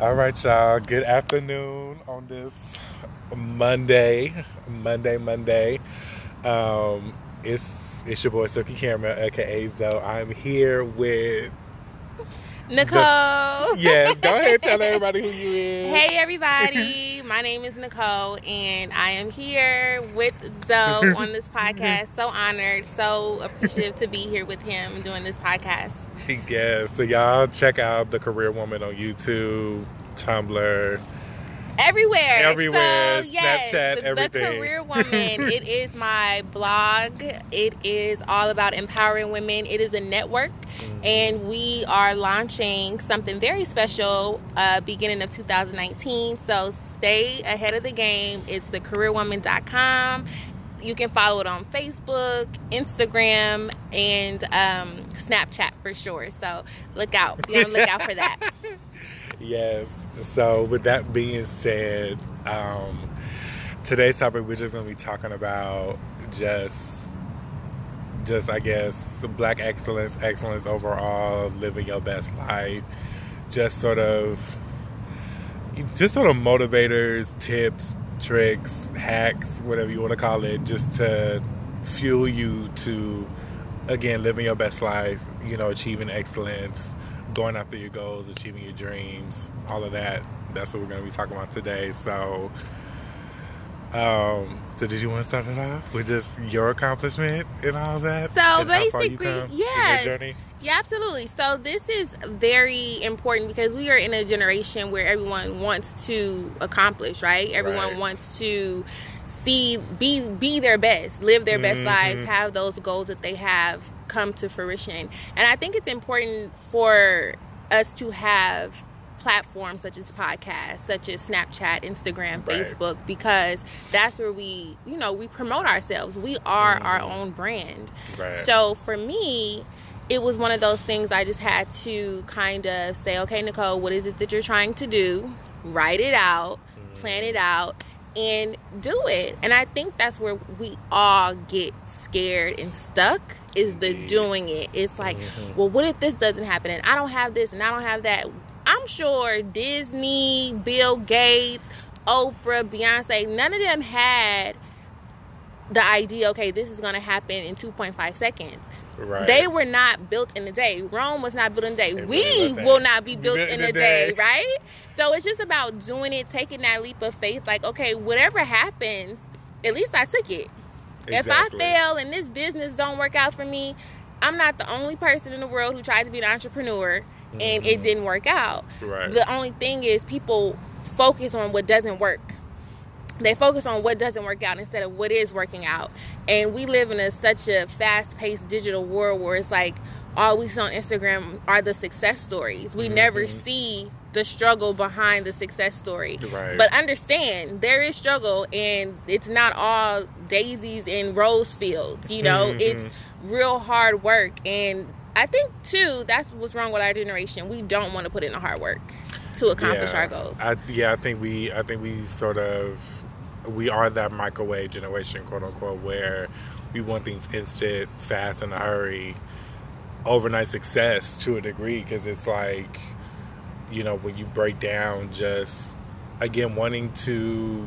All right, y'all. Good afternoon on this Monday, Monday, Monday. Um, it's it's your boy Silky Camera, aka Zoe. I'm here with Nicole. yes. Go ahead, tell everybody who you is. Hey everybody, my name is Nicole, and I am here with Zoe on this podcast. So honored, so appreciative to be here with him doing this podcast. Yes. So y'all check out the Career Woman on YouTube, Tumblr. Everywhere, Everywhere, So, yes, Snapchat, the everything. Career Woman. it is my blog. It is all about empowering women. It is a network, Mm-hmm. and we are launching something very special uh, beginning of 2019. So stay ahead of the game. It's thecareerwoman.com. You can follow it on Facebook, Instagram, and um, Snapchat for sure. So look out. Be on the lookout for that. Yes. So with that being said, um, today's topic we're just gonna be talking about just just I guess black excellence, excellence overall, living your best life, just sort of just sort of motivators, tips, tricks, hacks, whatever you want to call it, just to fuel you to again living your best life, you know, achieving excellence, going after your goals, achieving your dreams, all of that. That's what we're going to be talking about today. So, um, so did you want to start it off with just your accomplishment and all that? So and how far you basically, come in your yes. journey? Yeah, absolutely. So this is very important because we are in a generation where everyone wants to accomplish, right? Everyone Right. wants to see be be their best, live their best Mhm. lives, have those goals that they have come to fruition. And I think it's important for us to have platforms such as podcasts, such as Snapchat, Instagram, Right. Facebook because that's where we, you know, we promote ourselves. We are our Mhm. own brand. Right. So for me, it was one of those things I just had to kind of say, okay, Nicole, what is it that you're trying to do? Write it out, plan it out, and do it. And I think that's where we all get scared and stuck is the doing it. It's like, Mhm. well, what if this doesn't happen and I don't have this and I don't have that? I'm sure Disney, Bill Gates, Oprah, Beyonce, none of them had the idea, okay, this is going to happen in 2.5 seconds. right. They were not built in a day. Rome was not built in a day. It we really will not be built in a day, day. right? So it's just about doing it, taking that leap of faith. Like, okay, whatever happens, at least I took it. Exactly. If I fail and this business don't work out for me, I'm not the only person in the world who tried to be an entrepreneur and it didn't work out. Right. The only thing is people focus on what doesn't work. They focus on what doesn't work out instead of what is working out. And we live in a such a fast-paced digital world where it's like all we see on Instagram are the success stories. We never Mhm. see the struggle behind the success story. Right. But understand there is struggle and it's not all daisies and rose fields. You know, Mhm. it's real hard work and I think too that's what's wrong with our generation. We don't want to put in the hard work to accomplish yeah, our goals. I, yeah, I think we, I think we sort of, we are that microwave generation, quote unquote, where we want things instant, fast, in a hurry, overnight success to a degree, because it's like, you know, when you break down just again wanting to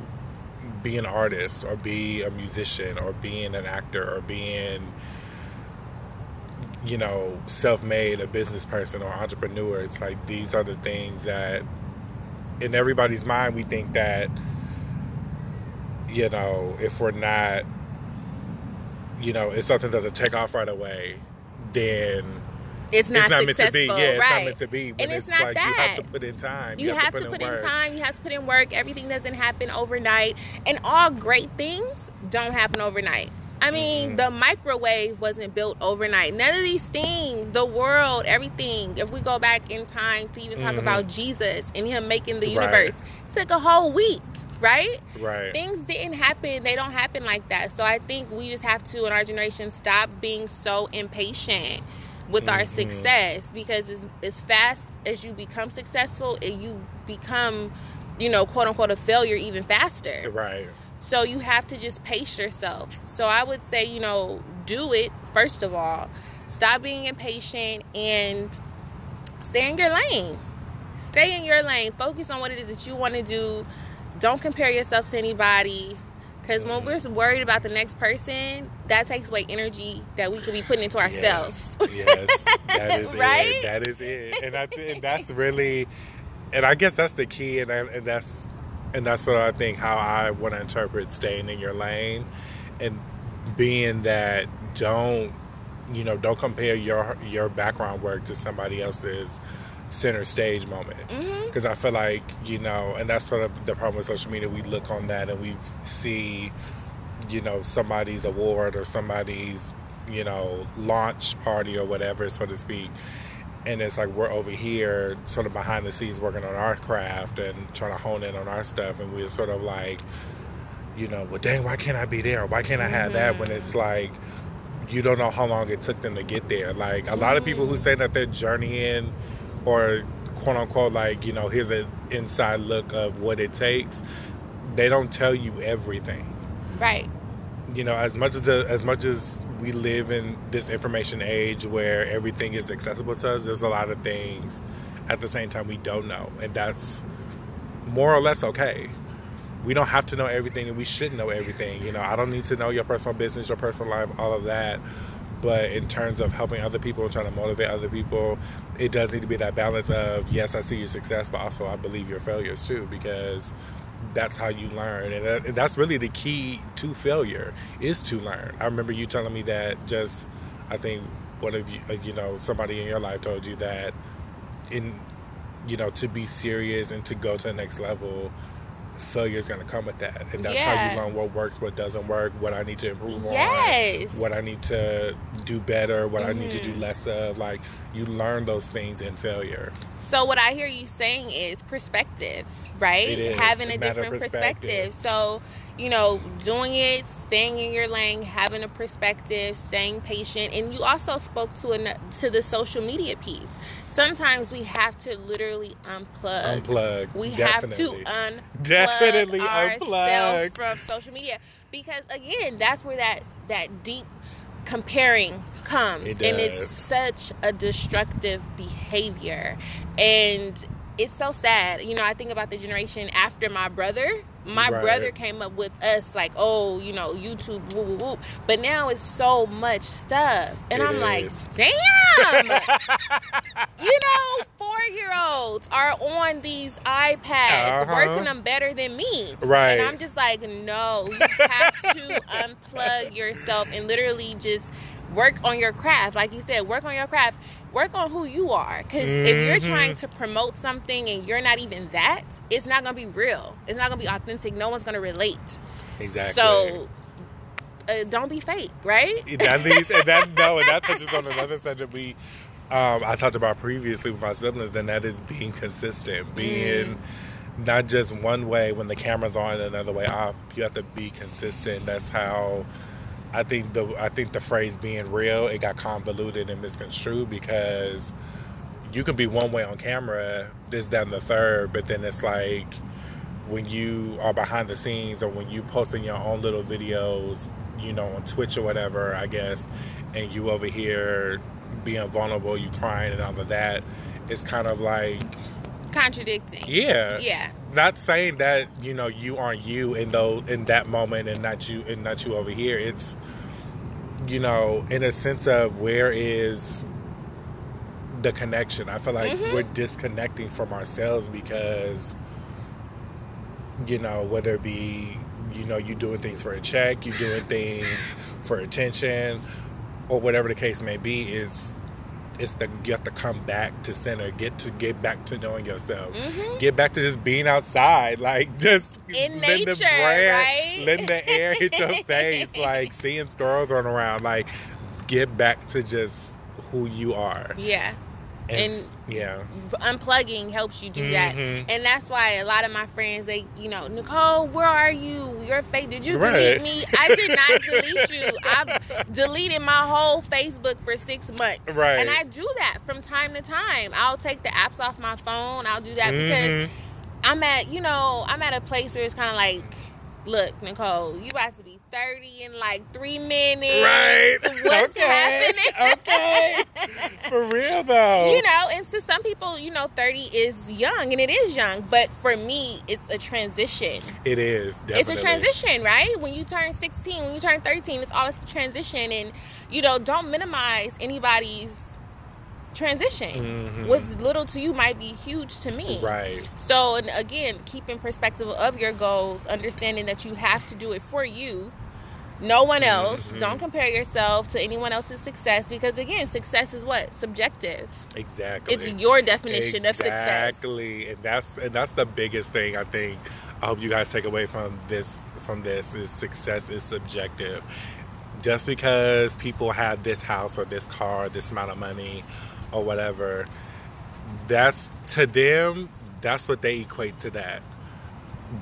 be an artist or be a musician or being an actor or being you know self-made a business person or entrepreneur it's like these are the things that in everybody's mind we think that you know if we're not you know if something doesn't take off right away then It's not, it's not meant to be yeah it's right? not meant to be but And it's it's, not like that. you have to put in time You, have, to put, in, work. time. You have to put in work. Everything doesn't happen overnight, and all great things don't happen overnight. I mean, Mhm. the microwave wasn't built overnight. None of these things, the world, everything. If we go back in time to even talk Mhm. about Jesus and Him making the Right. universe, took a whole week, right? right things didn't happen they don't happen like that so i think we just have to in our generation stop being so impatient with our Mhm. success because as, as fast as you become successful you become you know quote unquote a failure even faster right so you have to just pace yourself so i would say you know do it first of all stop being impatient and stay in your lane stay in your lane. Focus on what it is that you want to do. Don't compare yourself to anybody. Because when we're worried about the next person, that takes away energy that we could be putting into ourselves. Yes, yes that is Right? it. That is it. And I think and that's really, and I guess that's the key, and I, and that's and that's what I think how I want to interpret staying in your lane, and being that don't you know don't compare your your background work to somebody else's center stage moment mm-hmm. because I feel like you know, and that's sort of the problem with social media. We look on that and we see, you know, somebody's award or somebody's, you know, launch party or whatever, so to speak. And it's like we're over here, sort of behind the scenes, working on our craft and trying to hone in on our stuff. And we're sort of like, you know, well, dang, why can't I be there? Why can't I have that? When mm-hmm. it's like, you don't know how long it took them to get there. Like a lot of people who mm-hmm. say that they're journeying or quote unquote like, you know, here's an inside look of what it takes, they don't tell you everything. Right. You know, as much as the, as much as we live in this information age where everything is accessible to us, there's a lot of things at the same time we don't know. And that's more or less okay. We don't have to know everything and we shouldn't know everything. You know, I don't need to know your personal business, your personal life, all of that. But in terms of helping other people and trying to motivate other people, it does need to be that balance of yes, I see your success, but also I believe your failures too, because that's how you learn, and, that's really the key to failure is to learn. I remember you telling me that just, I think one of you, uh, you know, somebody in your life told you that in, you know, to be serious and to go to the next level, failure is going to come with that, and that's how you learn what works, what doesn't work, what I need to improve on what I need to do better, what I need to do Mhm. less of. Like you learn those things in failure. So what I hear you saying is perspective, right? Having A a different perspective. perspective. So, you know, doing it, staying in your lane, having a perspective, staying patient, and you also spoke to an, to the social media piece. Sometimes we have to literally unplug. Unplug. We definitely. have to unplug Definitely ourselves unplug. from social media because again, that's where that that deep comparing comes, It and it's such a destructive behavior, and it's so sad. You know, I think about the generation after my brother. My Right. brother came up with us like, oh, you know, YouTube, woo, woo, woo. But now it's so much stuff, and It I'm like, damn. you know, four year olds are on these iPads, Uh-huh. working them better than me. Right. And I'm just like, no, you have to unplug yourself and literally just work on your craft. Like you said, work on your craft. Work on who you are. Because if you're Mhm. trying to promote something and you're not even that, it's not going to be real. It's not going to be authentic. No one's going to relate. Exactly. So uh, don't be fake, right? that leads and that no, and that touches on another subject we um, I talked about previously with my siblings, and that is being consistent, being not just one way when the camera's on and another way off. You have to be consistent. That's how I think the I think the phrase being real it got convoluted and misconstrued because you can be one way on camera, this, that, and the third, but then it's like when you are behind the scenes or when you posting your own little videos, you know, on Twitch or whatever, I guess, and you over here being vulnerable, you crying and all of that, it's kind of like, Contradicting. yeah, Yeah. Not saying that you know you aren't you in though in that moment and not you and not you over here. It's you know in a sense of where is the connection. I feel like Mhm. we're disconnecting from ourselves because you know whether it be you know you doing things for a check, you doing things for attention, or whatever the case may be is. It's the you have to come back to center, get to get back to knowing yourself Mhm. get back to just being outside, like just In letting the nature, air, right? letting the air hit your face, like seeing squirrels run around, like get back to just who you are. Yeah. And, And- yeah, unplugging helps you do that Mhm. and that's why a lot of my friends they you know nicole where are you your face did you Right. delete me i did not delete you i deleted my whole facebook for six months Right. and i do that from time to time i'll take the apps off my phone i'll do that because Mhm. i'm at you know i'm at a place where it's kind of like look nicole you about to be 30 in like three minutes. Right. What's okay. happening? okay. For real though. You know, and to some people, you know, 30 is young and it is young. But for me, it's a transition. It is. Definitely. It's a transition, right? When you turn 16, when you turn 13, it's all a transition. And, you know, don't minimize anybody's transition. Mhm. What's little to you might be huge to me. Right. So, and again, keep in perspective of your goals, understanding that you have to do it for you, no one else. Mhm. Don't compare yourself to anyone else's success because, again, success is what? Subjective. Exactly. It's your definition of success. Exactly, and that's and that's the biggest thing I think. I hope you guys take away from this from this is success is subjective. Just because people have this house or this car, this amount of money, or whatever, that's to them. That's what they equate to that.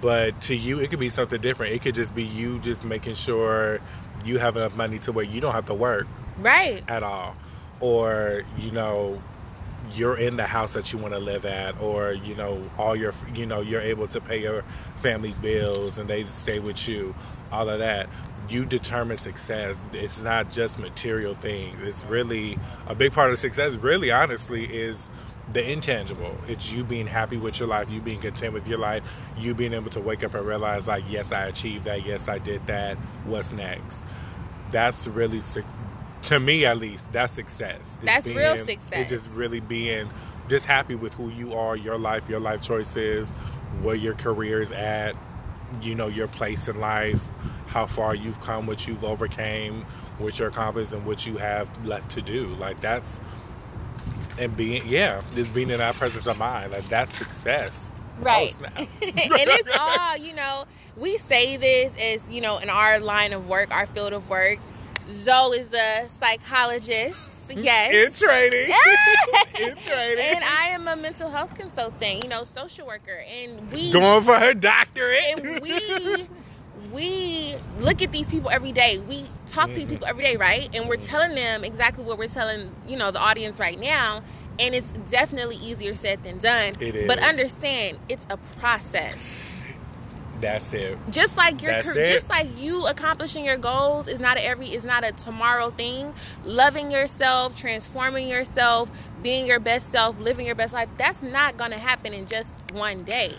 But to you, it could be something different. It could just be you just making sure you have enough money to where you don't have to work Right. at all or you know you're in the house that you want to live at or you know all your you know you're able to pay your family's bills and they stay with you all of that you determine success. It's not just material things. It's really a big part of success really honestly is the intangible. It's you being happy with your life you being content with your life you being able to wake up and realize like yes i achieved that yes i did that. What's next? That's really to me at least that's success It's That's real success. it's just really being just happy with who you are your life your life choices where your career is at you know your place in life how far you've come what you've overcame what you're accomplished and what you have left to do like that's and being yeah just being in that presence of mind like that's success oh, Right. Oh, snap. and it's all, you know, we say this as, you know, in our line of work, our field of work. Zoe is a psychologist. Yes. in training in training and I am a mental health consultant, you know, social worker. And we going for her doctorate and we we look at these people every day. We talk to these Mhm. people every day, right? And we're telling them exactly what we're telling, you know, the audience right now. And it's definitely easier said than done. It But understand, it's a process. That's it Just like your That's it. just like you accomplishing your goals is not a every is not a tomorrow thing. Loving yourself, transforming yourself, being your best self, living your best life, that's not going to happen in just one day.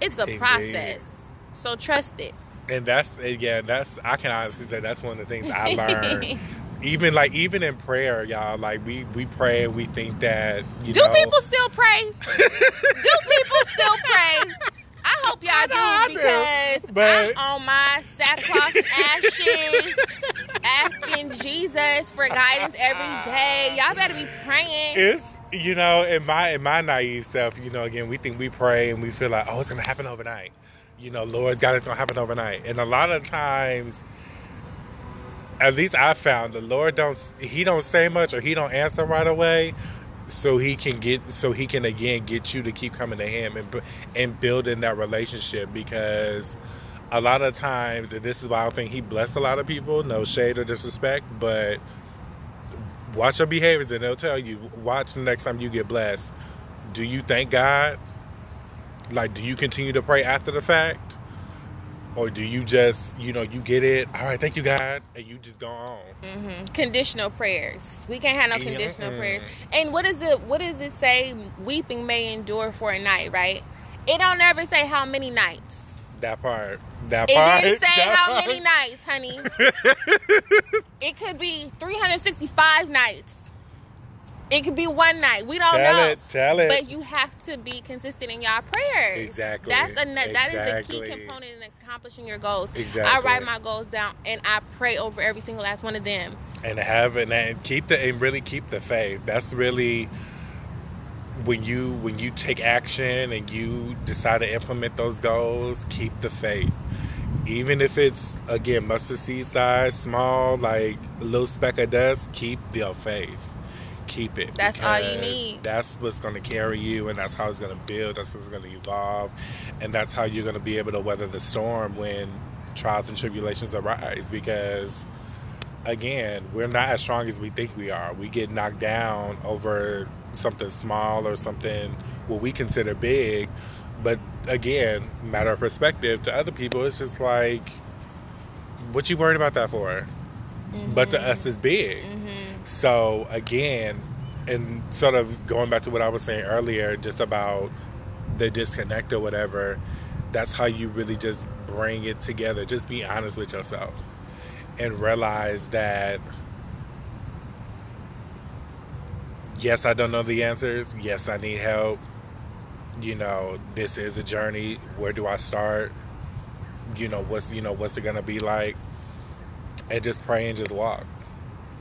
It's a Indeed. process. So trust it. and that's yeah that's i can honestly say that's one of the things i learned even like even in prayer y'all like we we pray and we think that you Do know people still pray? do people still pray? I hope y'all I know I do do, because but- I'm on my sackcloth ashes, asking Jesus for guidance every day. Y'all better be praying. it's you know in my in my naive self you know again we think we pray and we feel like oh it's gonna happen overnight you know lord's got it's gonna happen overnight and a lot of times at least i found the lord don't he don't say much or he don't answer right away so he can get so he can again get you to keep coming to him and and building that relationship because a lot of times and this is why i don't think he blessed a lot of people no shade or disrespect but watch your behaviors and they'll tell you watch the next time you get blessed. Do you thank god? Like do you continue to pray after the fact? Or do you just you know you get it all right thank you god and you just go on hmm Conditional prayers. We can't have no conditional prayers. And what is the what does it say? Weeping may endure for a night, right? It don't ever say how many nights. that part that It part It didn't say how part. many nights, honey. it could be 365 nights. It could be one night. We don't tell know. it tell it But you have to be consistent in your prayers. Exactly. That's a that is a key component in accomplishing your goals. Exactly. I write my goals down and I pray over every single last one of them. and have and, and keep the and really keep the faith. That's really when you when you take action and you decide to implement those goals. Keep the faith, even if it's again mustard seed size, small, like a little speck of dust. Keep your faith. Keep it. That's all you need. That's what's going to carry you, and that's how it's going to build. That's what's going to evolve, and that's how you're going to be able to weather the storm when trials and tribulations arise. Because again, we're not as strong as we think we are. We get knocked down over something small or something what we consider big. But again, matter of perspective to other people, it's just like what you worried about that for? But to us, it's big. Mm-hmm. So again, and sort of going back to what I was saying earlier, just about the disconnect or whatever. That's how you really just bring it together. Just be honest with yourself and realize that. Yes, I don't know the answers. Yes, I need help. You know, this is a journey. Where do I start? You know, what's you know, what's it gonna be like? And just pray and just walk.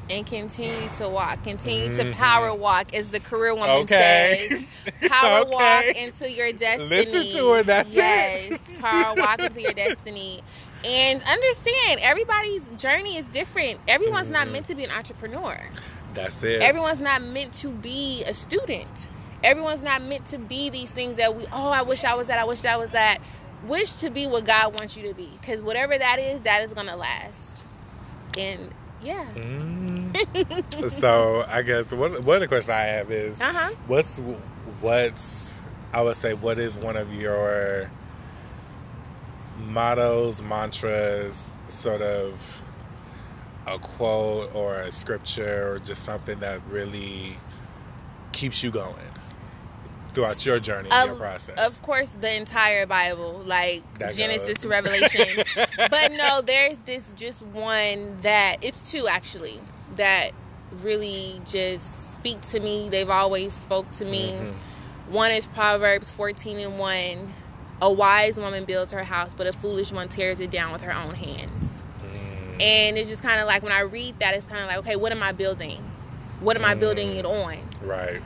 And continue to walk. Continue to Mhm. power walk, as the career woman Okay. says. Power Okay. walk into your destiny. Listen to her, that's it. yes, power walk into your destiny. And understand, everybody's journey is different. Everyone's not Mhm. meant to be an entrepreneur. That's it. Everyone's not meant to be a student. Everyone's not meant to be these things that we, oh, I wish I was that, I wish that was that. Wish to be what God wants you to be. Because whatever that is, that is going to last. And yeah. Mm. so I guess one one of the questions I have is Uh huh. what's what's I would say what is one of your mottos, mantras, sort of a quote or a scripture or just something that really keeps you going throughout your journey and your Of- process. Of course, the entire Bible, like That Genesis to Revelation. but no, there's this just one that it's two actually that really just speak to me. They've always spoke to me. Mhm. One is Proverbs 14 and 1. A wise woman builds her house, but a foolish one tears it down with her own hands. Mm. And it's just kind of like when I read that, it's kind of like, okay, what am I building? What am I building it on? Right.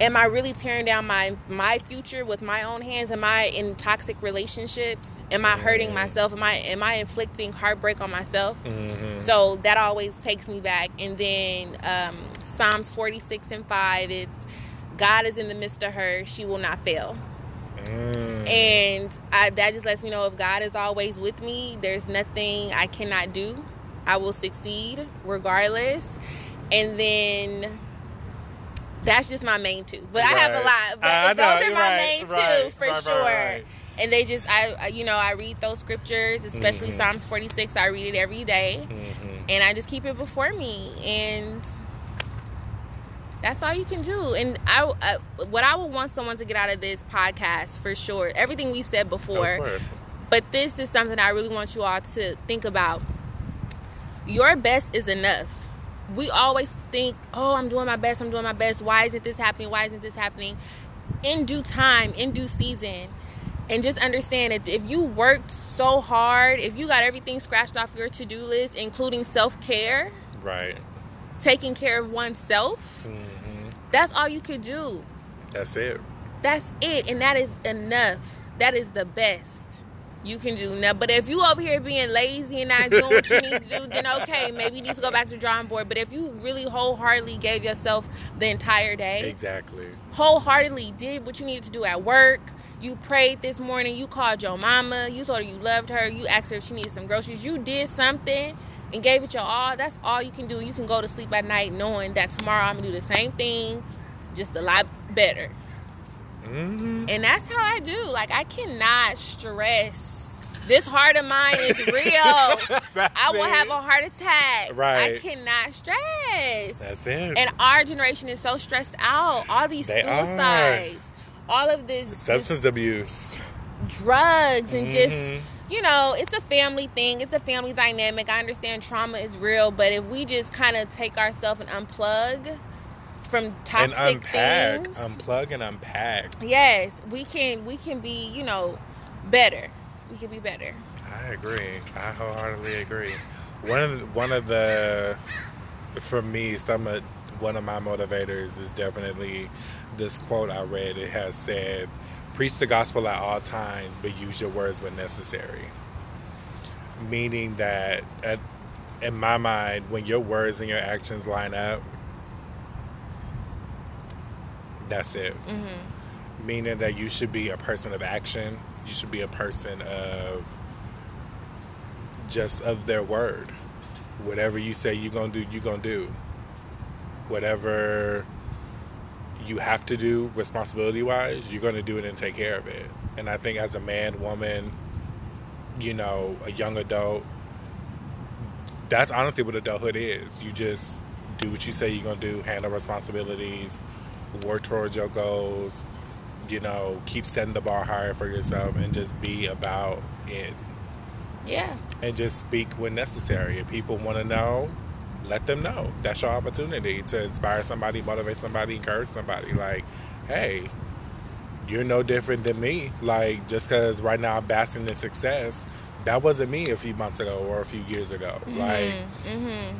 am I really tearing down my my future with my own hands? Am I in toxic relationships? Am I hurting myself? Am I am I inflicting heartbreak on myself? Mhm. So that always takes me back. And then um, Psalms forty six and five, it's God is in the midst of her; she will not fail. Mm. And I, that just lets me know if God is always with me, there's nothing I cannot do. I will succeed regardless. And then that's just my main two. But I have a lot. But I those know, are my right, main right, two for right, right, sure. And they just, I, you know, I read those scriptures, especially Mhm. Psalms 46. I read it every day, Mhm. and I just keep it before me. And that's all you can do. And I, I, what I would want someone to get out of this podcast for sure, everything we've said before, Of course. but this is something I really want you all to think about. Your best is enough. We always think, oh, I'm doing my best, I'm doing my best. Why isn't this happening? Why isn't this happening? In due time, in due season. And just understand that if you worked so hard, if you got everything scratched off your to do list, including self care, Right. taking care of oneself, hmm that's all you could do. That's it. That's it, and that is enough. That is the best you can do. Now, but if you over here being lazy and not doing what you need to do, then okay, maybe you need to go back to drawing board. But if you really wholeheartedly gave yourself the entire day, Exactly. wholeheartedly did what you needed to do at work, you prayed this morning, you called your mama, you told her you loved her, you asked her if she needed some groceries, you did something and gave it your all. That's all you can do. You can go to sleep at night knowing that tomorrow I'm gonna do the same thing, just a lot better. hmm And that's how I do. Like I cannot stress. This heart of mine is real. I will have a heart attack. Right. I cannot stress. That's it. And our generation is so stressed out. All these They are. All of this, this Substance abuse. drugs, and just Mhm. you know, it's a family thing. It's a family dynamic. I understand trauma is real, but if we just kind of take ourselves and unplug from and toxic unpack, things, unplug and unpack. yes, we can. We can be, you know, better. We can be better. I agree. I wholeheartedly agree. One of the, one of the for me, some of one of my motivators is definitely this quote I read. It has said, "Preach the gospel at all times, but use your words when necessary." Meaning that, at, in my mind, when your words and your actions line up, that's it. hmm meaning that you should be a person of action you should be a person of just of their word whatever you say you're gonna do you're gonna do whatever you have to do responsibility wise you're gonna do it and take care of it and i think as a man woman you know a young adult that's honestly what adulthood is. You just do what you say you're gonna do, handle responsibilities, work towards your goals. You know, keep setting the bar higher for yourself, and just be about it. Yeah. And just speak when necessary. If people want to know, let them know. That's your opportunity to inspire somebody, motivate somebody, encourage somebody. Like, hey, you're no different than me. Like, just because right now I'm basking in success, that wasn't me a few months ago or a few years ago. Mm-hmm. Like, Mm-hmm.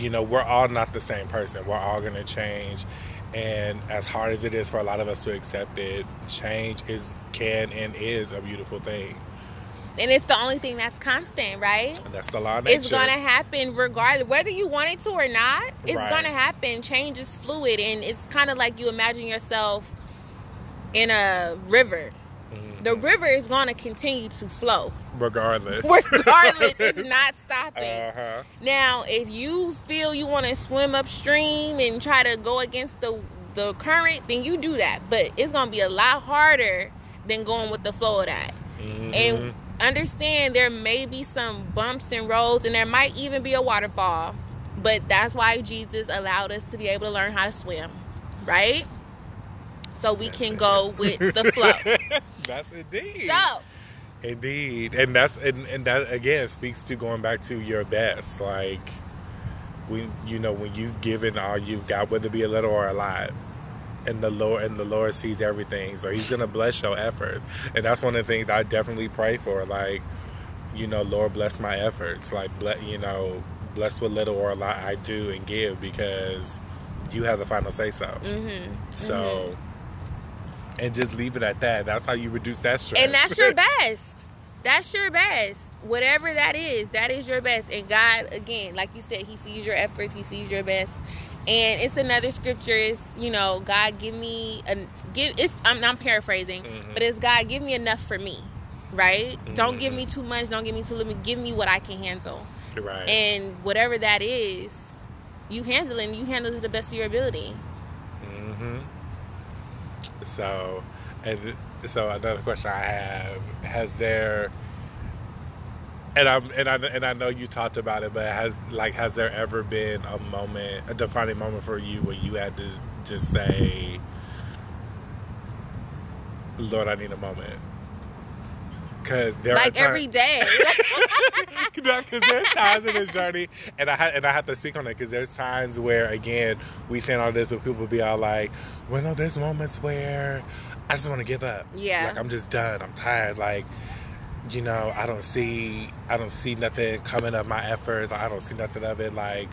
you know, we're all not the same person. We're all going to change. And as hard as it is for a lot of us to accept it, change is can and is a beautiful thing. And it's the only thing that's constant, right? That's the law of nature. It's gonna happen regardless, whether you want it to or not. It's Right. gonna happen. Change is fluid, and it's kind of like you imagine yourself in a river. Mhm. The river is gonna continue to flow, Regardless. regardless. it's not stopping. Uh huh. Now, if you feel you want to swim upstream and try to go against the the current, then you do that. But it's gonna be a lot harder than going with the flow of that. Mm-hmm. And understand there may be some bumps and roads, and there might even be a waterfall. But that's why Jesus allowed us to be able to learn how to swim, right? So we That's can it. go with the flow. that's indeed. So Indeed, and that's and, and that again speaks to going back to your best. Like when you know when you've given all you've got, whether it be a little or a lot, and the Lord and the Lord sees everything, so He's gonna bless your efforts, and that's one of the things I definitely pray for. Like you know, Lord bless my efforts. Like bless you know, bless what little or a lot I do and give because you have the final say so. mhm. So. And just leave it at that. That's how you reduce that stress. And that's your best. That's your best. Whatever that is, that is your best. And God, again, like you said, He sees your efforts, He sees your best. And it's another scripture. Is you know, God, give me a give. It's I'm, I'm paraphrasing, Mhm. but it's God, give me enough for me, right? Don't give me too much. Don't give me too little. Give me what I can handle. right. And whatever that is, you handle it. and You handle it to the best of your ability. mm-hmm So, and so another question I have: Has there, and I'm and I and I know you talked about it, but has like has there ever been a moment, a defining moment for you where you had to just say, "Lord, I need a moment." Because there are like times, every day. because there's times in this journey, and I ha- and I have to speak on it because there's times where again we saying all this, but people be all like, "Well, no, there's moments where I just want to give up. Yeah. like I'm just done. I'm tired. Like, you know, I don't see, I don't see nothing coming of my efforts. I don't see nothing of it. Like,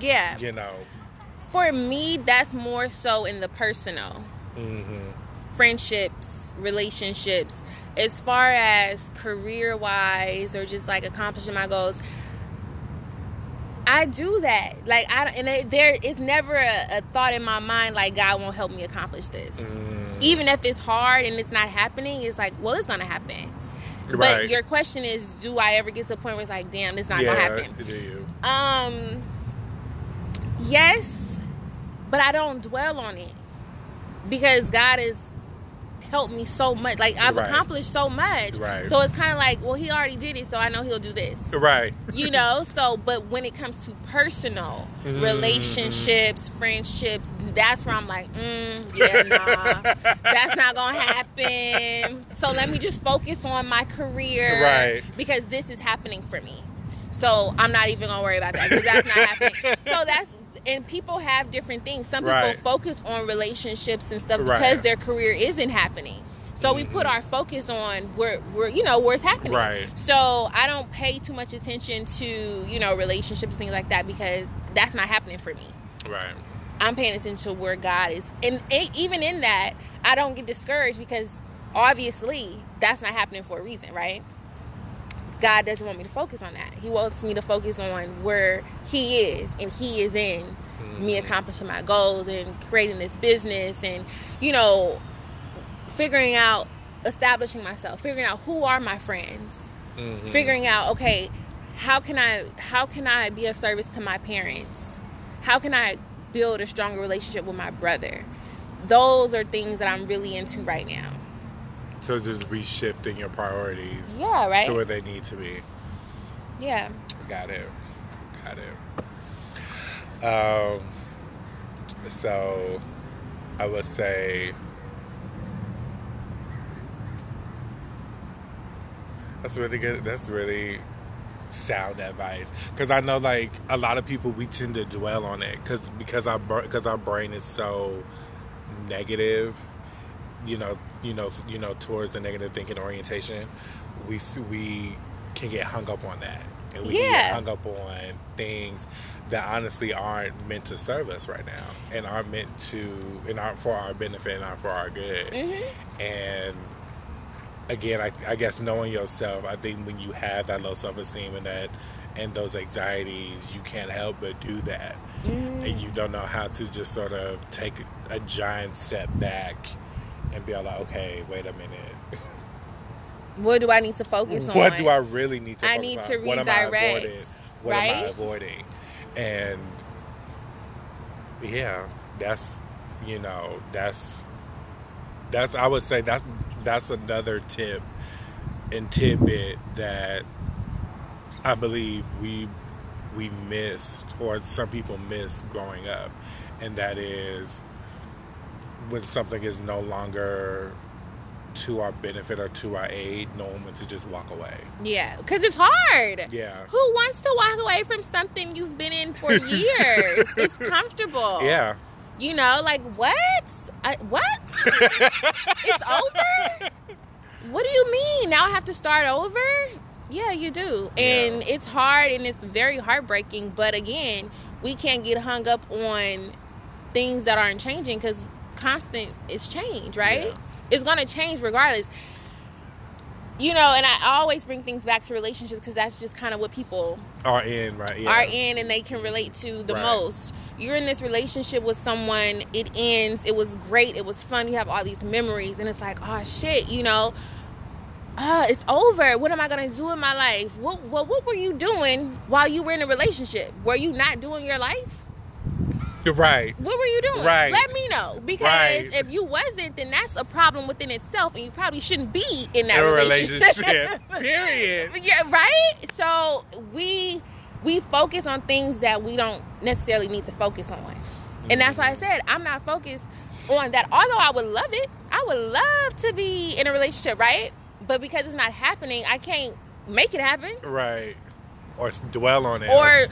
yeah. you know, For me, that's more so in the personal. hmm friendships, relationships, as far as career wise or just like accomplishing my goals. I do that. Like I and it, there it's never a, a thought in my mind like God won't help me accomplish this. mm Even if it's hard and it's not happening, it's like, well, it's gonna happen. But your question is, do I ever get to the point where it's like, damn, it's not yeah, gonna happen? Do you? Um, yes, but I don't dwell on it because God has helped me so much. Like I've Right. accomplished so much. Right. So it's kind of like, well, He already did it, so I know He'll do this. Right. You know. So, but when it comes to personal Mhm. relationships, friendships, that's where I'm like, mm, yeah, nah, that's not gonna happen. So let me just focus on my career, Right. Because this is happening for me. So I'm not even gonna worry about that because that's not happening. So that's and people have different things. Some people Right. focus on relationships and stuff Right. because their career isn't happening. So we put Mhm. our focus on where where you know where it's happening. Right. So I don't pay too much attention to you know relationships things like that because that's not happening for me. Right. I'm paying attention to where God is, and e- even in that, I don't get discouraged because obviously that's not happening for a reason, right? God doesn't want me to focus on that. He wants me to focus on where He is, and He is in me accomplishing my goals and creating this business, and you know, figuring out, establishing myself, figuring out who are my friends, Mhm. figuring out okay how can i how can i be of service to my parents how can i build a stronger relationship with my brother those are things that i'm really into right now So just reshifting your priorities yeah right to where they need to be. Yeah. Got it. Got it. Um, so I would say that's really good. That's really sound advice because I know like a lot of people we tend to dwell on it because because our because our brain is so negative you know you know you know towards the negative thinking orientation we we can get hung up on that and we can Yeah. get hung up on things that honestly aren't meant to serve us right now and aren't meant to and aren't for our benefit and aren't for our good Mm-hmm. and again I, I guess knowing yourself i think when you have that low self-esteem and that and those anxieties you can't help but do that Mm-hmm. and you don't know how to just sort of take a giant step back and be all like okay wait a minute What do I need to focus on? what do i really need to I focus need on? to what am i redirect, avoiding what am i right? avoiding and yeah that's you know that's that's i would say that's that's another tip and tidbit that i believe we we missed or some people missed growing up and that is when something is no longer to our benefit or to our aid knowing when to just walk away Yeah, because it's hard. yeah Who wants to walk away from something you've been in for years? it's comfortable. yeah You know, like what? I, what? it's over? What do you mean? Now I have to start over? Yeah, you do. And Yeah. it's hard and it's very heartbreaking. But again, we can't get hung up on things that aren't changing because constant is change, right? Yeah. It's going to change regardless. You know, and I always bring things back to relationships because that's just kind of what people are in right yeah are in and they can relate to the Right. most. You're in this relationship with someone, it ends, it was great, it was fun, you have all these memories, and it's like, oh shit, you know, uh, it's over. What am I gonna do in my life? What, what what were you doing while you were in a relationship? Were you not doing your life? Right What were you doing? Right. Let me know. Because Right. if you wasn't, then that's a problem within itself, and you probably shouldn't be in that in relationship. relationship period yeah, right. So we we focus on things that we don't necessarily need to focus on, and that's why I said I'm not focused on that. Although I would love it, I would love to be in a relationship, right? But because it's not happening, I can't make it happen. right or dwell on it Or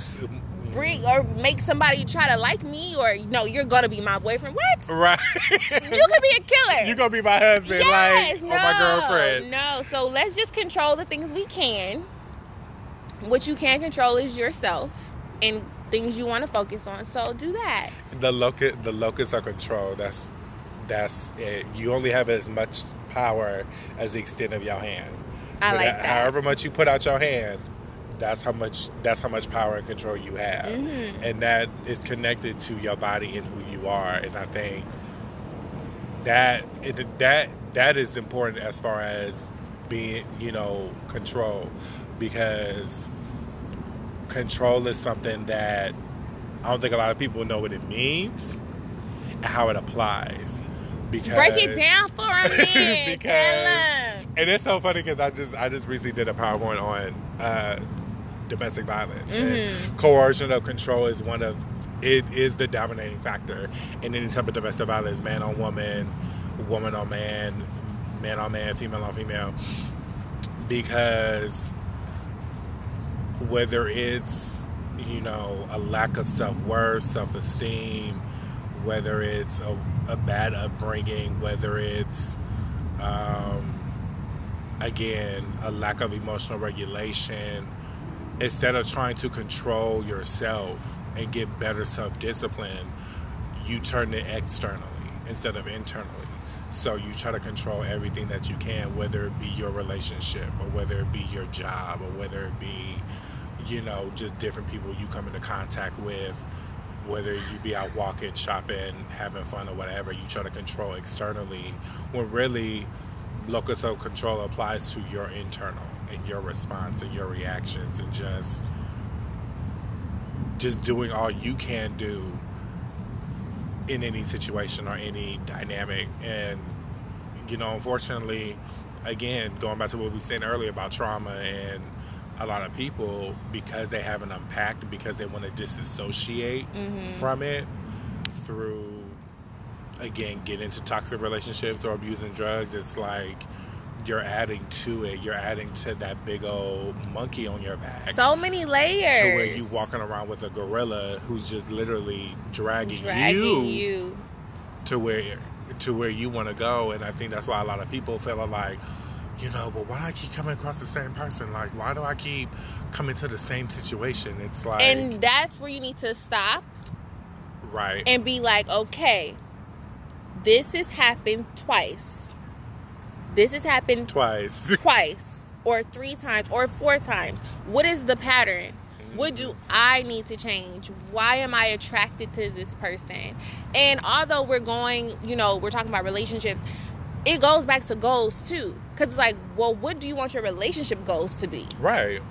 Bring or make somebody try to like me, or no, you're gonna be my boyfriend. What? right You could be a killer. You're gonna be my husband yes, like no, or my girlfriend No, so let's just control the things we can. What you can control is yourself and things you want to focus on. So do that. the locus the locus of control that's that's it you only have as much power as the extent of your hand I But like that. however much you put out your hand that's how much that's how much power and control you have Mm-hmm. and that is connected to your body and who you are and i think that it, that that is important as far as being you know control because control is something that I don't think a lot of people know what it means and how it applies. Because Break it down for a minute. because and it's so funny because I just I just recently did a PowerPoint on uh, domestic violence Mm-hmm. and coercion of control is one of it is the dominating factor in any type of domestic violence, man on woman, woman on man, man on man, female on female, because whether it's you know a lack of self-worth self-esteem whether it's a, a bad upbringing whether it's um, again a lack of emotional regulation instead of trying to control yourself and get better self-discipline you turn it externally instead of internally. So you try to control everything that you can whether it be your relationship or whether it be your job or whether it be you know just different people you come into contact with whether you be out walking shopping having fun or whatever you try to control externally when really locus of control applies to your internal and your response and your reactions and just just doing all you can do in any situation or any dynamic and you know unfortunately again going back to what we said earlier about trauma and a lot of people because they haven't unpacked because they want to disassociate Mhm. from it through again get into toxic relationships or abusing drugs it's like you're adding to it you're adding to that big old monkey on your back So many layers. to where you walking around with a gorilla who's just literally dragging, dragging you, you. to where to where you want to go and i think that's why a lot of people feel like you know but why do i keep coming across the same person like why do i keep coming to the same situation it's like And that's where you need to stop right and be like, okay, this has happened twice. This has happened twice twice or three times or four times. What is the pattern? What do I need to change? Why am I attracted to this person? And although we're going, you know, we're talking about relationships, it goes back to goals too. Because it's like, well, what do you want your relationship goals to be? right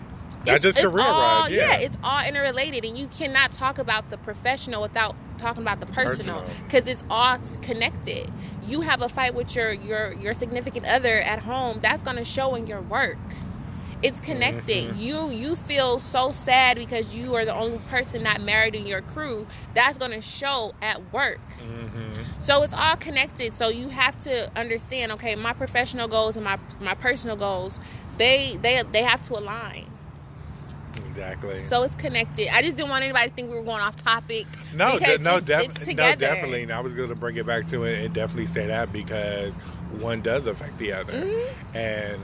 not It's- just it's career all, wise yeah, it's all interrelated, and you cannot talk about the professional without talking about the personal because it's all connected. You have a fight with your your your significant other at home, that's going to show in your work. It's connected. Mhm. You you feel so sad because you are the only person not married in your crew. That's going to show at work. hmm So it's all connected. So you have to understand, okay, my professional goals and my my personal goals, they they they have to align. Exactly So it's connected. I just didn't want anybody to think we were going off topic. No, de- no, it's, def- it's no, definitely. And I was going to bring it back to it and definitely say that because one does affect the other, Mhm. and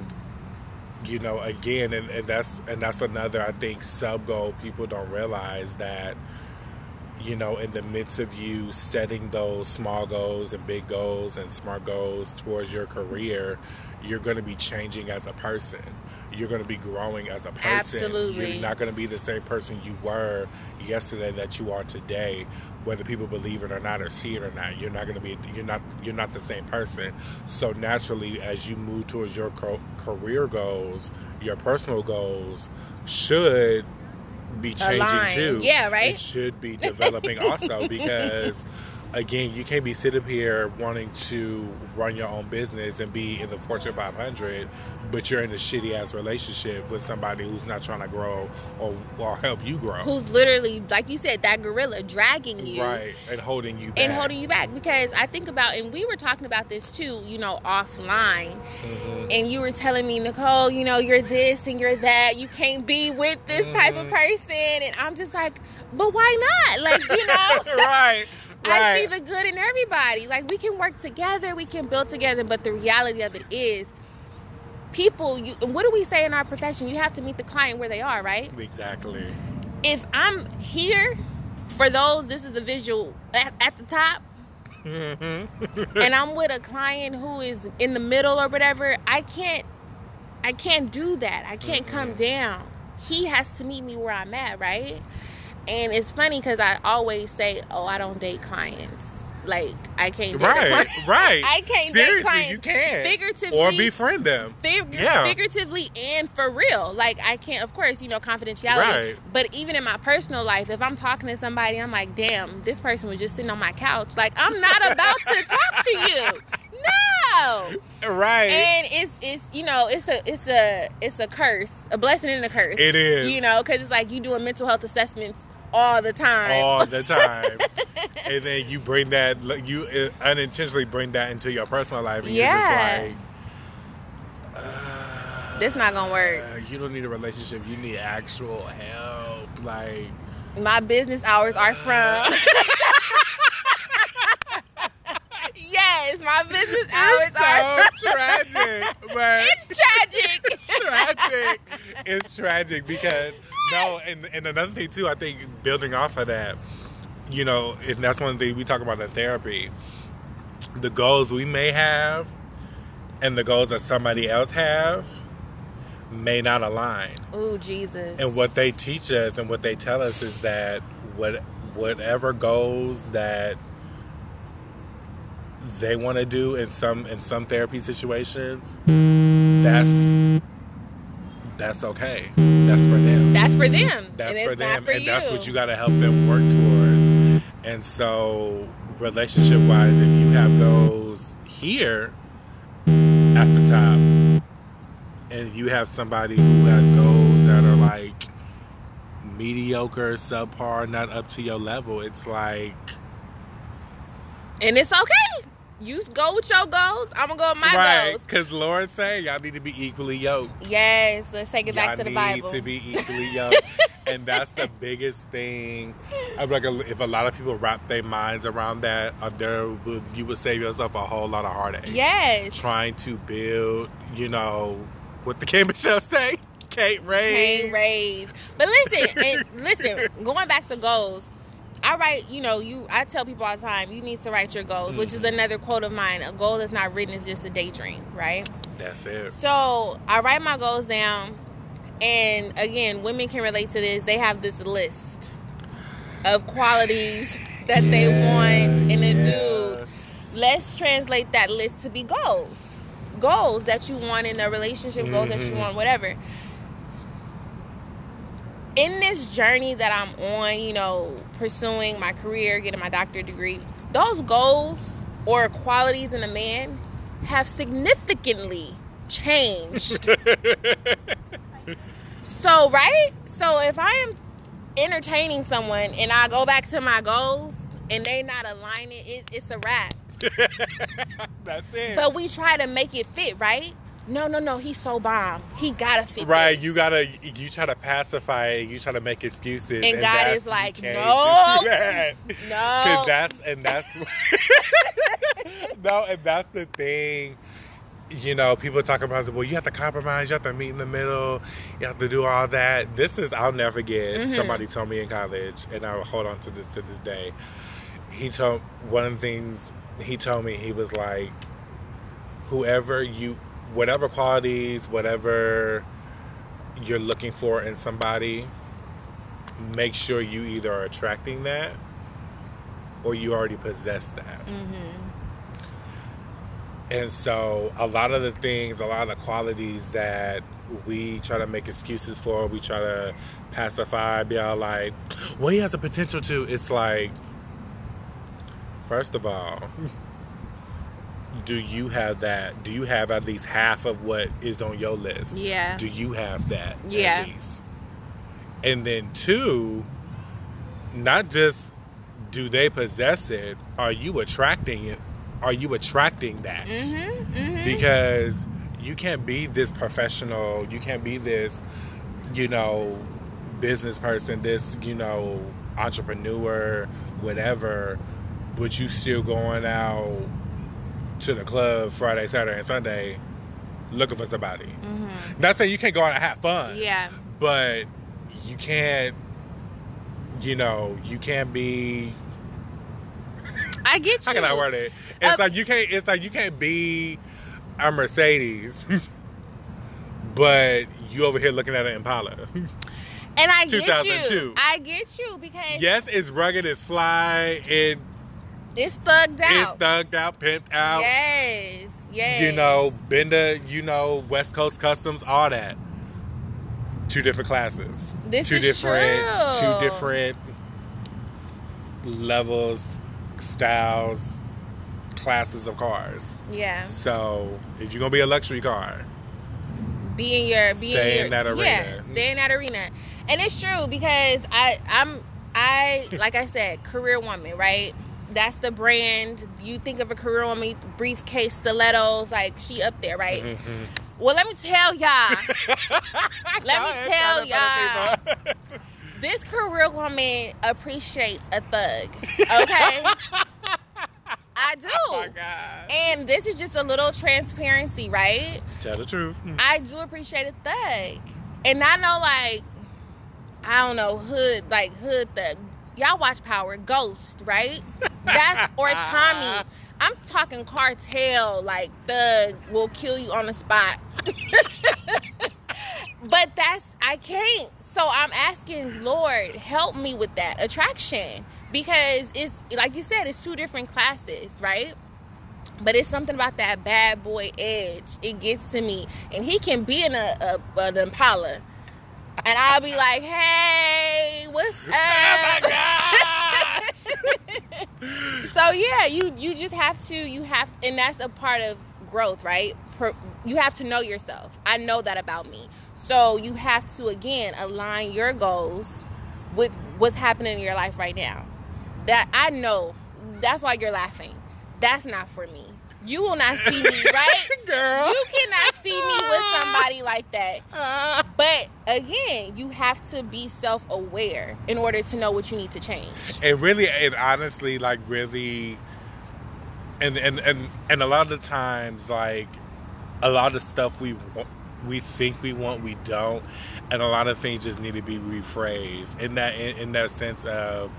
you know, again, and, and that's and that's another I think sub goal people don't realize that you know, in the midst of you setting those small goals and big goals and smart goals towards your career, you're going to be changing as a person. You're going to be growing as a person. Absolutely. You're not going to be the same person you were yesterday that you are today, whether people believe it or not or see it or not. You're not going to be you're not you're not the same person. So naturally as you move towards your co- career goals, your personal goals should be changing too. Yeah, right? It should be developing also because again, you can't be sitting up here wanting to run your own business and be in the Fortune 500, but you're in a shitty ass relationship with somebody who's not trying to grow or, or help you grow. Who's literally, like you said, that gorilla dragging you. Right, and holding you back. And holding you back because I think about, and we were talking about this too, you know, offline. Mhm. And you were telling me, Nicole, you know, you're this and you're that. You can't be with this type of Mhm. person. And I'm just like, but why not? Like, you know, right, I see the good in everybody. Like we can work together, we can build together, but the reality of it is people you what do we say in our profession? You have to meet the client where they are, right? exactly. If I'm here for those, this is the visual at, at the top, Mm-hmm. and I'm with a client who is in the middle or whatever, I can't I can't do that. I can't come down. He has to meet me where I'm at, right? And it's funny because I always say, "Oh, I don't date clients. Like I can't date right, right. I can't date clients. you can Figuratively- or befriend them. Fig- Yeah. figuratively and for real. Like I can't, of course, you know, confidentiality. Right. But even in my personal life, if I'm talking to somebody, I'm like, damn, this person was just sitting on my couch. Like I'm not about to talk to you. No. Right. And it's it's you know it's a it's a it's a curse, a blessing and a curse. It is. You know, because it's like you doing mental health assessments all the time. all the time. and then you bring that, you uh, unintentionally bring that into your personal life, and Yeah. you're just like, uh, This not gonna work. uh, you don't need a relationship. You need actual help. Like, My business hours are from. yes, my business hours are. it's so tragic, but It's tragic. it's tragic. It's tragic because no, and and another thing too. I think building off of that, you know, and that's one thing we talk about in therapy. The goals we may have, and the goals that somebody else have, may not align. Ooh, Jesus. And what they teach us and what they tell us is that what whatever goals that they want to do in some in some therapy situations, that's that's okay. That's for them. That's for them. That's for them, for and you. that's what you got to help them work towards. And so, relationship wise, if you have those here at the top, and you have somebody who has goals that are like mediocre, subpar, not up to your level. It's like and it's okay. You go with your goals. I'm gonna go with my right, goals. because Lord say y'all need to be equally yoked. Yes, let's take it back Y'all to the need Bible. to be equally yoked, and that's the biggest thing. I'm like, if a lot of people wrap their minds around that, uh, there would, you would save yourself a whole lot of heartache. yes, Trying to build, you know, what the K Michelle say, Kate raise. Can't raise. But listen, and listen, going back to goals, I write, you know, you I tell people all the time, you need to write your goals, which is Mhm. another quote of mine. A goal that's not written is just a daydream, right? That's it. So I write my goals down and again, women can relate to this. They have this list of qualities that they want in a dude. Let's translate that list to be goals. Goals that you want in a relationship, goals that you Mhm. want, whatever. In this journey that I'm on, you know, pursuing my career, getting my doctorate degree, those goals or qualities in a man have significantly changed. so, right? So, if I am entertaining someone and I go back to my goals and they not aligning, it, it's a wrap. That's it. But we try to make it fit, right? No, no, no. He's so bomb. He gotta fit. Right, this. you gotta you try to pacify it, you try to make excuses, And God is like, "No, no. Cause that's and that's no, and that's the thing. You know, people talk about well, you have to compromise, you have to meet in the middle, you have to do all that. This is I'll never forget. Mhm. Somebody told me in college, and I will hold on to this to this day. He told one of the things he told me he was like, whoever you, whatever qualities, whatever you're looking for in somebody, make sure you either are attracting that or you already possess that. Mm-hmm. And so, a lot of the things, a lot of the qualities that we try to make excuses for, we try to pacify, be all like, well, he has the potential to. It's like, first of all, do you have that? Do you have at least half of what is on your list? Yeah. Do you have that? Yeah. At least? And then, two, not just do they possess it, are you attracting it? Are you attracting that? Mm-hmm. Mm-hmm. because you can't be this professional you can't be this you know business person this you know entrepreneur whatever but you still going out to the club friday saturday and sunday looking for somebody mm-hmm. not saying you can't go out and have fun Yeah. but you can't you know you can't be I get you. how can I word it? It's Uh, like you can't. It's like you can't be a Mercedes, but you over here looking at an Impala. And I get 2002. you. I get you because yes, it's rugged, it's fly, it it's thugged out. it's thugged out, pimped out. Yes. Yes. You know, Bender. You know, West Coast Customs, all that. Two different classes. This two is different. true. Two different levels, styles, classes of cars. Yeah. So if you're gonna be a luxury car, be in your be Stay in, your, in that arena. Yeah, stay in that arena. And it's true because I I'm I like I said, career woman, right? That's the brand. You think of a career woman, briefcase, stilettos, like she up there, right? Mm-hmm. Well, let me tell y'all, let me tell y'all, this career woman appreciates a thug. Okay, I do. oh my god! And this is just a little transparency, right? Tell the truth. I do appreciate a thug. And I know like I don't know, hood like hood thug. Y'all watch Power Ghost, right? That's or Tommy. I'm talking cartel, like thug will kill you on the spot. but that's I can't. So I'm asking Lord, help me with that attraction. Because it's like you said, it's two different classes, right? But it's something about that bad boy edge. It gets to me, and he can be in a, a an Impala, and I'll be like, "Hey, what's up?" Oh my gosh! so yeah, you you just have to you have, and that's a part of growth, right? per, you have to know yourself. I know that about me. So you have to again align your goals with what's happening in your life right now. That I know. That's why you're laughing. That's not for me. You will not see me, right? Girl. You cannot see me with somebody like that. Uh. But again, you have to be self aware in order to know what you need to change. and really and honestly like really and and and and a lot of the times like a lot of stuff we want we think we want we don't and a lot of things just need to be rephrased in that in, in that sense of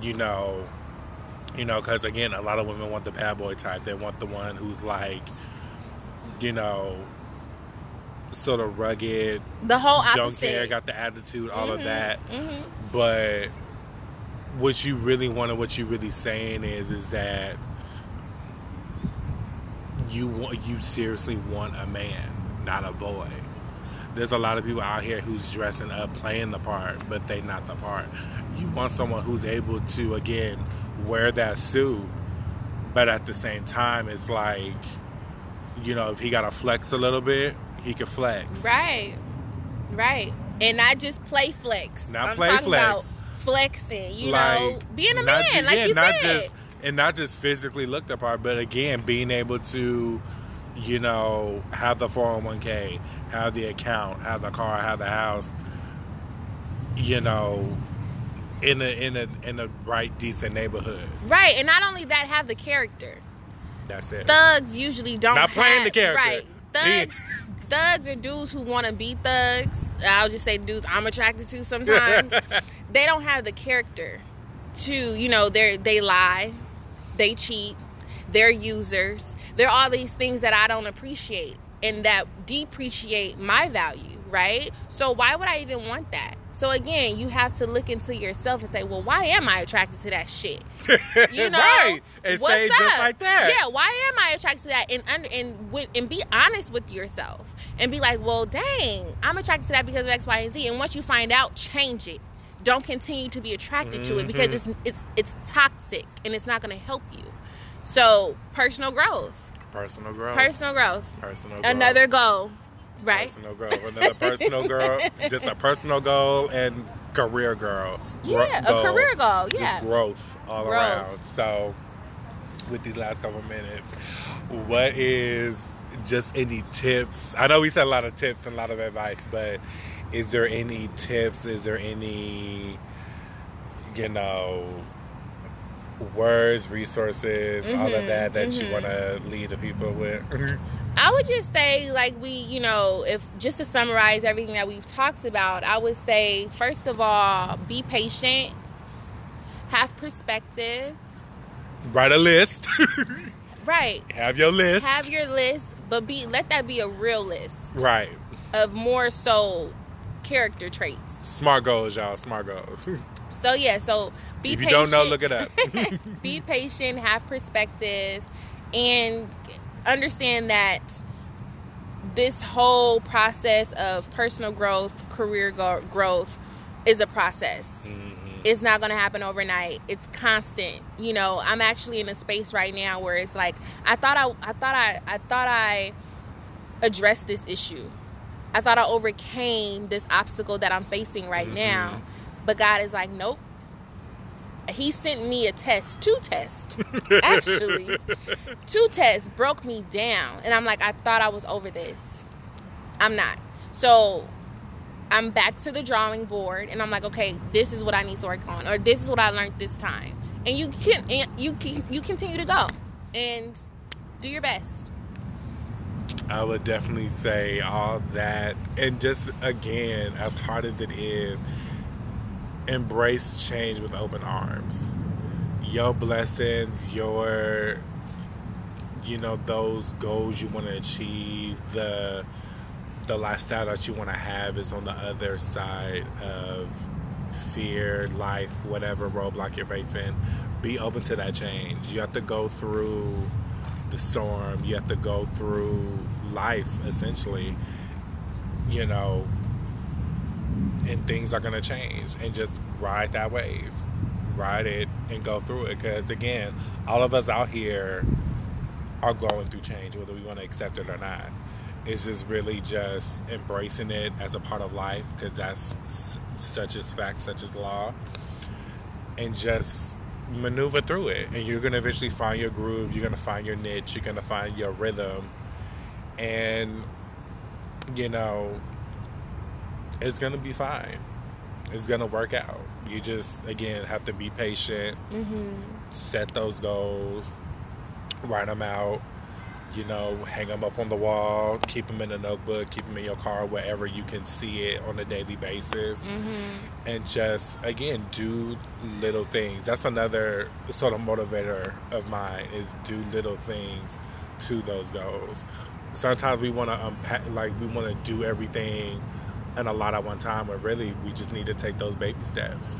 you know you know because again a lot of women want the bad boy type they want the one who's like you know sort of rugged The whole opposite. don't care, got the attitude, all of Mhm, that. mhm. But what you really want and what you really saying is is that you want you seriously want a man, not a boy. There's a lot of people out here who's dressing up, playing the part, but they not the part. You want someone who's able to again wear that suit, but at the same time, it's like, you know, if he got to flex a little bit, he can flex. Right. Right. And not just play flex. Not I'm play flex. flexing, you know, being a man, like yeah, you not said. just and not just physically look the part, but again, being able to, you know, have the four hundred one k, have the account, have the car, have the house, you know, in a in a in a right decent neighborhood. right. And not only that, have the character. That's it. Thugs usually don't Not playing have- the character. Right. Thugs thugs are dudes who want to be thugs. I'll just say dudes I'm attracted to sometimes. they don't have the character to, you know, they they lie, they cheat, they're users. They're all these things that I don't appreciate and that depreciate my value, right? So why would I even want that? So again, you have to look into yourself and say, well, why am I attracted to that shit? You know, right. And what's say up? just like that. Yeah, why am I attracted to that? And and and be honest with yourself and be like, well, dang, I'm attracted to that because of X, Y, and Z. And once you find out, change it. Don't continue to be attracted to it because Mm-hmm. it's it's it's toxic and it's not going to help you. So personal growth, Personal growth. personal growth, personal growth. another goal, right? Personal growth. Another personal girl. Just a personal goal and career girl. Yeah, a career goal, yeah. growth all Growth. around. So, with these last couple minutes, what is just any tips? I know we said a lot of tips and a lot of advice, but is there any tips? Is there any, you know, words, resources, all of Mhm, that that you mhm. want to lead the people with? I would just say, like, we, you know, if just to summarize everything that we've talked about, I would say, first of all, be patient, have perspective, Write a list. right? Have your list. Have your list, but be let that be a real list right. of more so character traits. Smart goals, y'all. Smart goals. So yeah, so be if you patient. don't know, look it up. be patient, have perspective, and understand that this whole process of personal growth, career go- growth, is a process. Mhm. It's not going to happen overnight. It's constant. You know, I'm actually in a space right now where it's like I thought I, I thought I, I thought I addressed this issue. I thought I overcame this obstacle that I'm facing right Mhm. now, but God is like, nope. He sent me a test, two tests, actually, two tests broke me down, and I'm like, I thought I was over this. I'm not. So I'm back to the drawing board and I'm like, okay, this is what I need to work on, or this is what I learned this time. And you can, and you can, you continue to go and do your best. I would definitely say all that. And just again, as hard as it is, embrace change with open arms. Your blessings, your, you know, those goals you want to achieve, the, the lifestyle that you want to have is on the other side of fear, life, whatever roadblock you're facing. Be open to that change. You have to go through the storm. You have to go through life, essentially. You know, and things are going to change. And just ride that wave. Ride it and go through it. Because, again, all of us out here, are going through change, whether we want to accept it or not. It's just really just embracing it as a part of life because that's such as fact, such as law, and just maneuver through it. And you're gonna eventually find your groove. You're gonna find your niche. You're gonna find your rhythm, and you know, it's gonna be fine. It's gonna work out. You just again have to be patient, mm-hmm. set those goals, write them out. You know, hang them up on the wall, keep them in a notebook, keep them in your car, wherever you can see it on a daily basis, mm-hmm. and just again do little things. That's another sort of motivator of mine is do little things to those goals. Sometimes we want to unpack, like we want to do everything and a lot at one time, but really we just need to take those baby steps.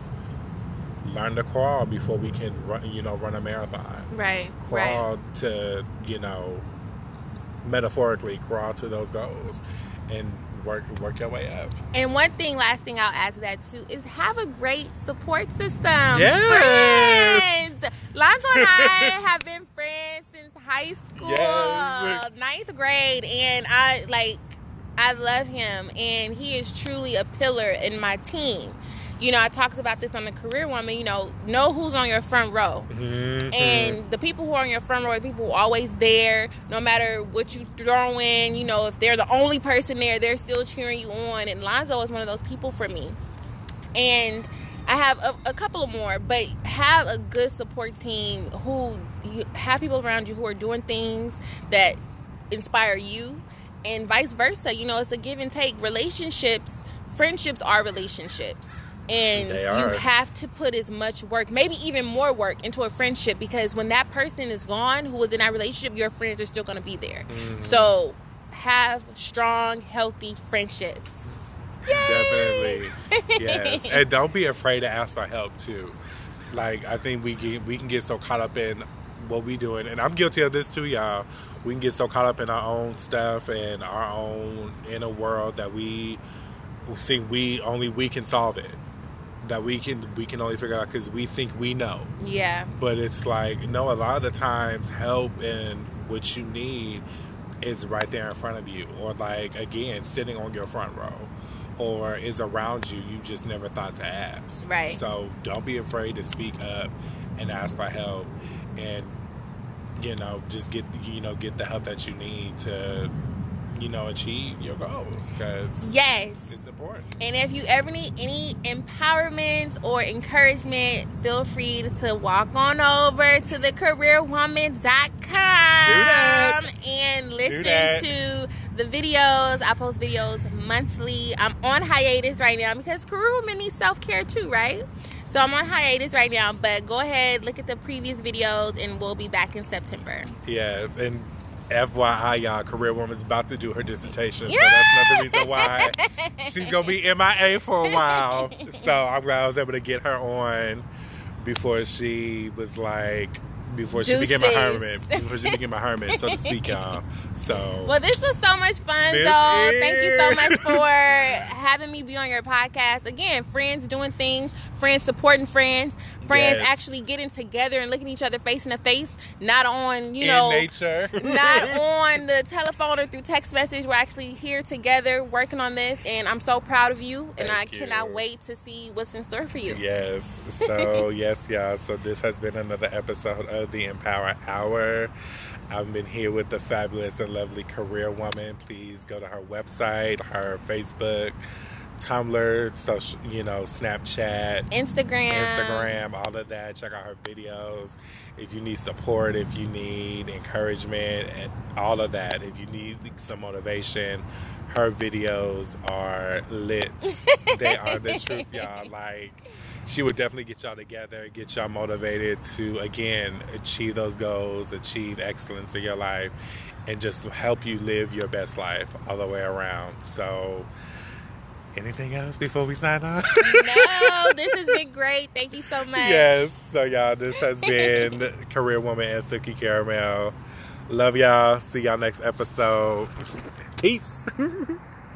Learn to crawl before we can run, you know, run a marathon Right. crawl to you know metaphorically crawl to those goals and work work your way up And one thing, last thing I'll add to that too, is have a great support system. Yes. Friends. Lonzo and I have been friends since high school, Yes. ninth grade, and I like, I love him, and he is truly a pillar in my team. You know, I talked about this on the Career Woman. You know, know who's on your front row. Mhm. And the people who are on your front row are people who are always there, no matter what you throw in. You know, if they're the only person there, they're still cheering you on. And Lonzo is one of those people for me. And I have a, a couple of more, but have a good support team who you have people around you who are doing things that inspire you, and vice versa. You know, it's a give and take. Relationships, friendships are relationships. And you have to put as much work, maybe even more work, into a friendship because when that person is gone who was in that relationship, your friends are still going to be there. Mhm. So have strong, healthy friendships. Yay! definitely yes and don't be afraid to ask for help too like i think we get we can get so caught up in what we doing and i'm guilty of this too y'all we can get so caught up in our own stuff and our own inner world that we think we only we can solve it that we can we can only figure out because we think we know Yeah. but it's like no a lot of the times help and what you need is right there in front of you or like again sitting on your front row or is around you you just never thought to ask Right. so don't be afraid to speak up and ask for help and you know just get you know get the help that you need to you know achieve your goals because Yes. it's important And if you ever need any empowerment or encouragement, feel free to walk on over to the careerwoman.com and listen to the videos. I post videos monthly. I'm on hiatus right now because Career Woman needs self care too, right? So I'm on hiatus right now, but go ahead, look at the previous videos, and we'll be back in September. Yes, and FYI, y'all, Career Woman's about to do her dissertation, so that's another reason why she's gonna be MIA for a while. So I'm glad I was able to get her on before she was like before she became a Deuces. hermit, before she became a hermit, so to speak, y'all. So Well, this was so much fun, This though. is- Thank you so much for having me be on your podcast. Again, friends doing things, friends supporting friends, friends Yes. actually getting together and looking each other face in the face, not on, you in know, nature, not on the telephone or through text message. We're actually here together working on this, and I'm so proud of you, and I you. cannot wait to see what's in store for you. Yes. So yes, y'all. So this has been another episode of the Empower Hour. I've been here with the fabulous and lovely career woman. Please go to her website, her Facebook, Tumblr, social, you know, Snapchat, Instagram. Instagram, all of that. Check out her videos. If you need support, if you need encouragement, and all of that. If you need some motivation, her videos are lit. they are the truth, y'all. Like, she would definitely get y'all together, get y'all motivated to, again, achieve those goals, achieve excellence in your life, and just help you live your best life all the way around. So, anything else before we sign off? no, this has been great. Thank you so much. Yes. So y'all, this has been Career Woman and Suki Caramel. Love y'all. See y'all next episode. Peace.